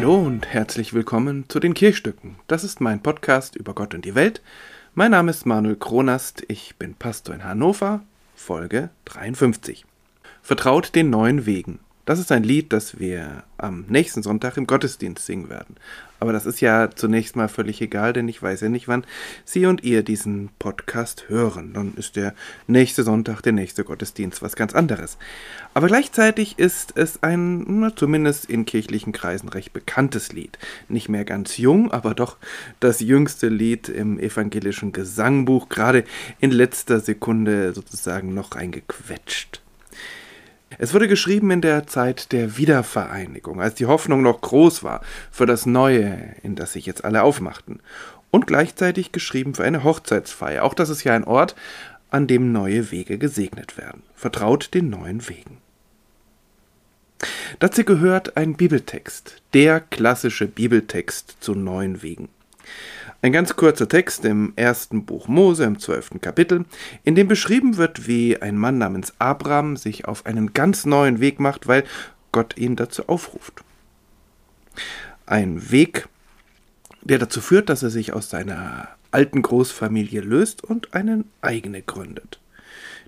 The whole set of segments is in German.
Hallo und herzlich willkommen zu den Kirchstücken. Das ist mein Podcast über Gott und die Welt. Mein Name ist Manuel Kronast, ich bin Pastor in Hannover, Folge 53. Vertraut den neuen Wegen. Das ist ein Lied, das wir am nächsten Sonntag im Gottesdienst singen werden. Aber das ist ja zunächst mal völlig egal, denn ich weiß ja nicht, wann Sie und ihr diesen Podcast hören. Dann ist der nächste Sonntag, der nächste Gottesdienst was ganz anderes. Aber gleichzeitig ist es ein, zumindest in kirchlichen Kreisen, recht bekanntes Lied. Nicht mehr ganz jung, aber doch das jüngste Lied im evangelischen Gesangbuch, gerade in letzter Sekunde sozusagen noch reingequetscht. Es wurde geschrieben in der Zeit der Wiedervereinigung, als die Hoffnung noch groß war für das Neue, in das sich jetzt alle aufmachten. Und gleichzeitig geschrieben für eine Hochzeitsfeier. Auch das ist ja ein Ort, an dem neue Wege gesegnet werden. Vertraut den neuen Wegen. Dazu gehört ein Bibeltext, der klassische Bibeltext zu neuen Wegen. Ein ganz kurzer Text im ersten Buch Mose im zwölften Kapitel, in dem beschrieben wird, wie ein Mann namens Abraham sich auf einen ganz neuen Weg macht, weil Gott ihn dazu aufruft. Ein Weg, der dazu führt, dass er sich aus seiner alten Großfamilie löst und eine eigene gründet.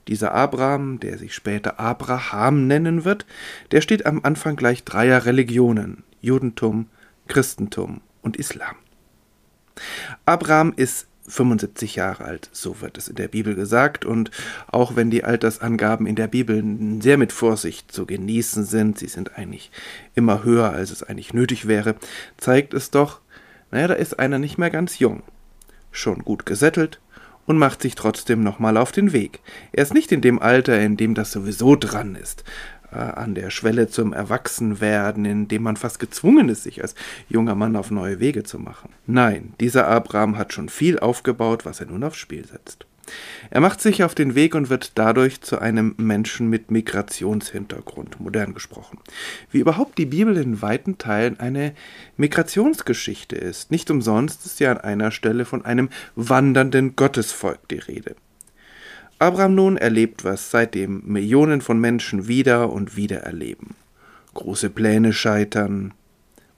Dieser Abraham, der sich später Abraham nennen wird, der steht am Anfang gleich dreier Religionen Judentum, Christentum und Islam. Abraham ist 75 Jahre alt, so wird es in der Bibel gesagt, und auch wenn die Altersangaben in der Bibel sehr mit Vorsicht zu genießen sind, sie sind eigentlich immer höher, als es eigentlich nötig wäre, zeigt es doch, naja, da ist einer nicht mehr ganz jung, schon gut gesättelt und macht sich trotzdem nochmal auf den Weg. Er ist nicht in dem Alter, in dem das sowieso dran ist, äh, an der Schwelle zum Erwachsenwerden, in dem man fast gezwungen ist, sich als junger Mann auf neue Wege zu machen. Nein, dieser Abraham hat schon viel aufgebaut, was er nun aufs Spiel setzt. Er macht sich auf den Weg und wird dadurch zu einem Menschen mit Migrationshintergrund, modern gesprochen. Wie überhaupt die Bibel in weiten Teilen eine Migrationsgeschichte ist. Nicht umsonst ist ja an einer Stelle von einem wandernden Gottesvolk die Rede. Abraham nun erlebt, was seitdem Millionen von Menschen wieder und wieder erleben. Große Pläne scheitern,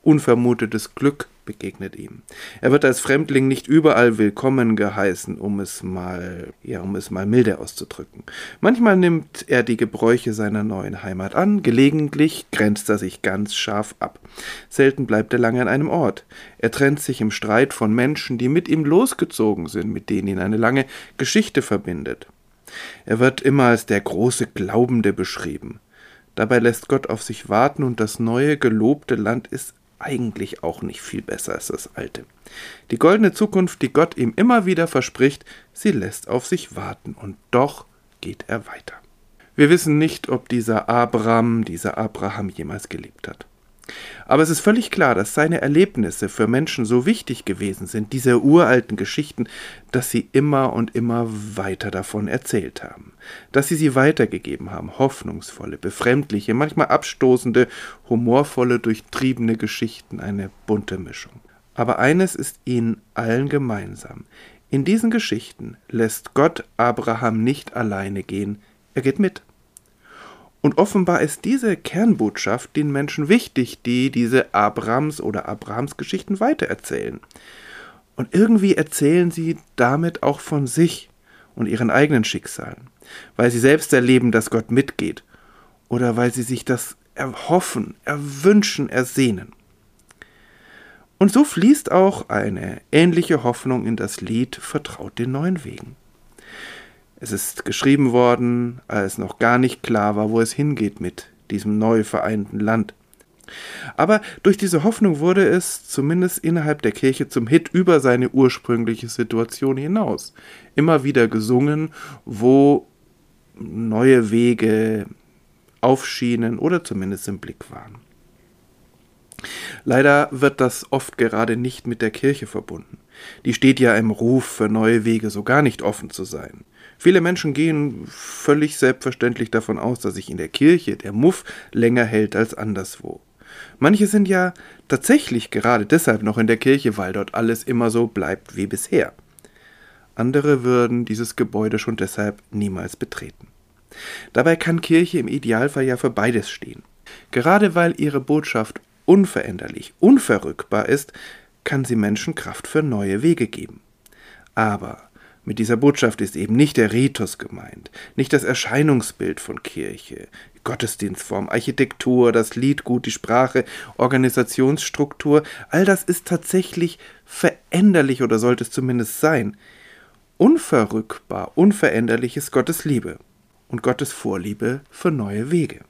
unvermutetes Glück begegnet ihm. Er wird als Fremdling nicht überall willkommen geheißen, um es mal, ja, um es mal milde auszudrücken. Manchmal nimmt er die Gebräuche seiner neuen Heimat an, gelegentlich grenzt er sich ganz scharf ab. Selten bleibt er lange an einem Ort. Er trennt sich im Streit von Menschen, die mit ihm losgezogen sind, mit denen ihn eine lange Geschichte verbindet. Er wird immer als der große Glaubende beschrieben. Dabei lässt Gott auf sich warten und das neue, gelobte Land ist eigentlich auch nicht viel besser als das alte. Die goldene Zukunft, die Gott ihm immer wieder verspricht, sie lässt auf sich warten und doch geht er weiter. Wir wissen nicht, ob dieser Abraham, dieser Abraham jemals gelebt hat. Aber es ist völlig klar, dass seine Erlebnisse für Menschen so wichtig gewesen sind, diese uralten Geschichten, dass sie immer und immer weiter davon erzählt haben, dass sie sie weitergegeben haben, hoffnungsvolle, befremdliche, manchmal abstoßende, humorvolle, durchtriebene Geschichten, eine bunte Mischung. Aber eines ist ihnen allen gemeinsam. In diesen Geschichten lässt Gott Abraham nicht alleine gehen, er geht mit. Und offenbar ist diese Kernbotschaft den Menschen wichtig, die diese Abrams oder Abrahams Geschichten weitererzählen. Und irgendwie erzählen sie damit auch von sich und ihren eigenen Schicksalen, weil sie selbst erleben, dass Gott mitgeht oder weil sie sich das erhoffen, erwünschen, ersehnen. Und so fließt auch eine ähnliche Hoffnung in das Lied Vertraut den neuen Wegen. Es ist geschrieben worden, als noch gar nicht klar war, wo es hingeht mit diesem neu vereinten Land. Aber durch diese Hoffnung wurde es zumindest innerhalb der Kirche zum Hit über seine ursprüngliche Situation hinaus. Immer wieder gesungen, wo neue Wege aufschienen oder zumindest im Blick waren. Leider wird das oft gerade nicht mit der Kirche verbunden. Die steht ja im Ruf, für neue Wege so gar nicht offen zu sein. Viele Menschen gehen völlig selbstverständlich davon aus, dass sich in der Kirche der Muff länger hält als anderswo. Manche sind ja tatsächlich gerade deshalb noch in der Kirche, weil dort alles immer so bleibt wie bisher. Andere würden dieses Gebäude schon deshalb niemals betreten. Dabei kann Kirche im Idealfall ja für beides stehen. Gerade weil ihre Botschaft unveränderlich, unverrückbar ist, kann sie Menschen Kraft für neue Wege geben. Aber mit dieser Botschaft ist eben nicht der Ritus gemeint, nicht das Erscheinungsbild von Kirche, Gottesdienstform, Architektur, das Liedgut, die Sprache, Organisationsstruktur, all das ist tatsächlich veränderlich oder sollte es zumindest sein. Unverrückbar, unveränderlich ist Gottes Liebe und Gottes Vorliebe für neue Wege.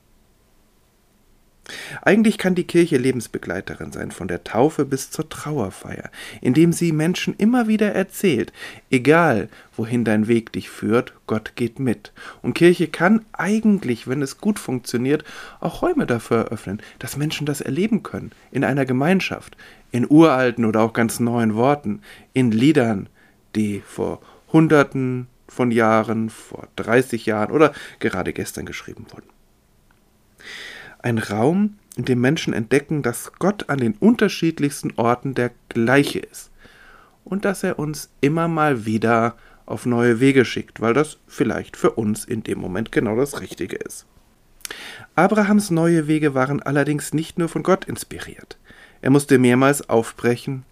Eigentlich kann die Kirche Lebensbegleiterin sein, von der Taufe bis zur Trauerfeier, indem sie Menschen immer wieder erzählt, egal wohin dein Weg dich führt, Gott geht mit. Und Kirche kann eigentlich, wenn es gut funktioniert, auch Räume dafür eröffnen, dass Menschen das erleben können, in einer Gemeinschaft, in uralten oder auch ganz neuen Worten, in Liedern, die vor Hunderten von Jahren, vor 30 Jahren oder gerade gestern geschrieben wurden. Ein Raum, in dem Menschen entdecken, dass Gott an den unterschiedlichsten Orten der gleiche ist und dass er uns immer mal wieder auf neue Wege schickt, weil das vielleicht für uns in dem Moment genau das Richtige ist. Abrahams neue Wege waren allerdings nicht nur von Gott inspiriert. Er musste mehrmals aufbrechen,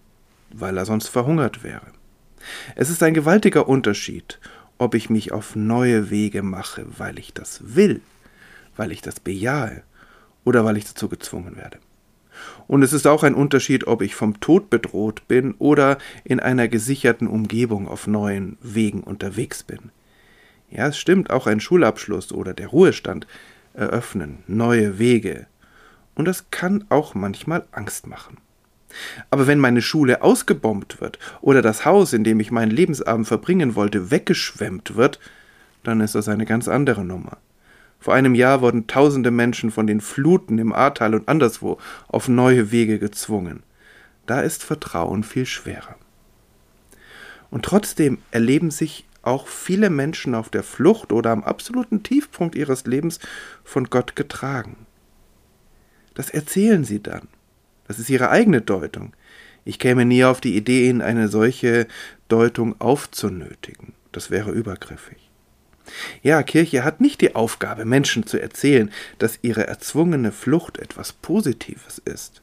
weil er sonst verhungert wäre. Es ist ein gewaltiger Unterschied, ob ich mich auf neue Wege mache, weil ich das will, weil ich das bejahe oder weil ich dazu gezwungen werde. Und es ist auch ein Unterschied, ob ich vom Tod bedroht bin oder in einer gesicherten Umgebung auf neuen Wegen unterwegs bin. Ja, es stimmt, auch ein Schulabschluss oder der Ruhestand eröffnen neue Wege. Und das kann auch manchmal Angst machen. Aber wenn meine Schule ausgebombt wird oder das Haus, in dem ich meinen Lebensabend verbringen wollte, weggeschwemmt wird, dann ist das eine ganz andere Nummer. Vor einem Jahr wurden tausende Menschen von den Fluten im Ahrtal und anderswo auf neue Wege gezwungen. Da ist Vertrauen viel schwerer. Und trotzdem erleben sich auch viele Menschen auf der Flucht oder am absoluten Tiefpunkt ihres Lebens von Gott getragen. Das erzählen sie dann. Das ist ihre eigene Deutung. Ich käme nie auf die Idee, ihnen eine solche Deutung aufzunötigen. Das wäre übergriffig. Ja, Kirche hat nicht die Aufgabe, Menschen zu erzählen, dass ihre erzwungene Flucht etwas Positives ist.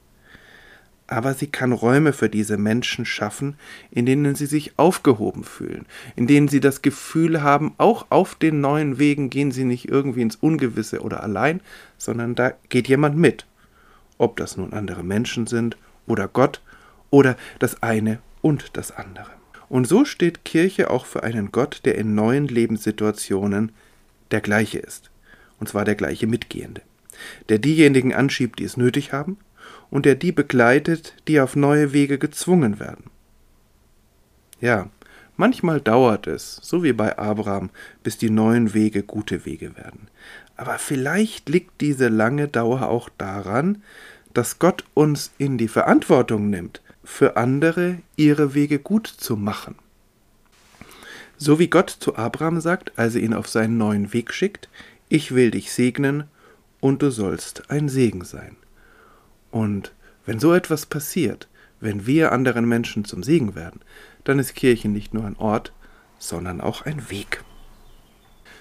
Aber sie kann Räume für diese Menschen schaffen, in denen sie sich aufgehoben fühlen, in denen sie das Gefühl haben, auch auf den neuen Wegen gehen sie nicht irgendwie ins Ungewisse oder allein, sondern da geht jemand mit. Ob das nun andere Menschen sind oder Gott oder das eine und das andere. Und so steht Kirche auch für einen Gott, der in neuen Lebenssituationen der gleiche ist. Und zwar der gleiche Mitgehende. Der diejenigen anschiebt, die es nötig haben, und der die begleitet, die auf neue Wege gezwungen werden. Ja, manchmal dauert es, so wie bei Abraham, bis die neuen Wege gute Wege werden. Aber vielleicht liegt diese lange Dauer auch daran, dass Gott uns in die Verantwortung nimmt, für andere ihre Wege gut zu machen. So wie Gott zu Abraham sagt, als er ihn auf seinen neuen Weg schickt, ich will dich segnen und du sollst ein Segen sein. Und wenn so etwas passiert, wenn wir anderen Menschen zum Segen werden, dann ist Kirche nicht nur ein Ort, sondern auch ein Weg.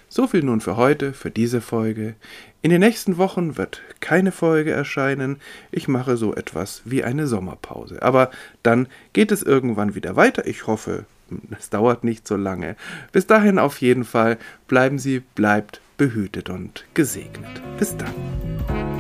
So viel nun für heute, für diese Folge. In den nächsten Wochen wird keine Folge erscheinen. Ich mache so etwas wie eine Sommerpause. Aber dann geht es irgendwann wieder weiter. Ich hoffe, es dauert nicht so lange. Bis dahin auf jeden Fall bleiben Sie, bleibt behütet und gesegnet. Bis dann.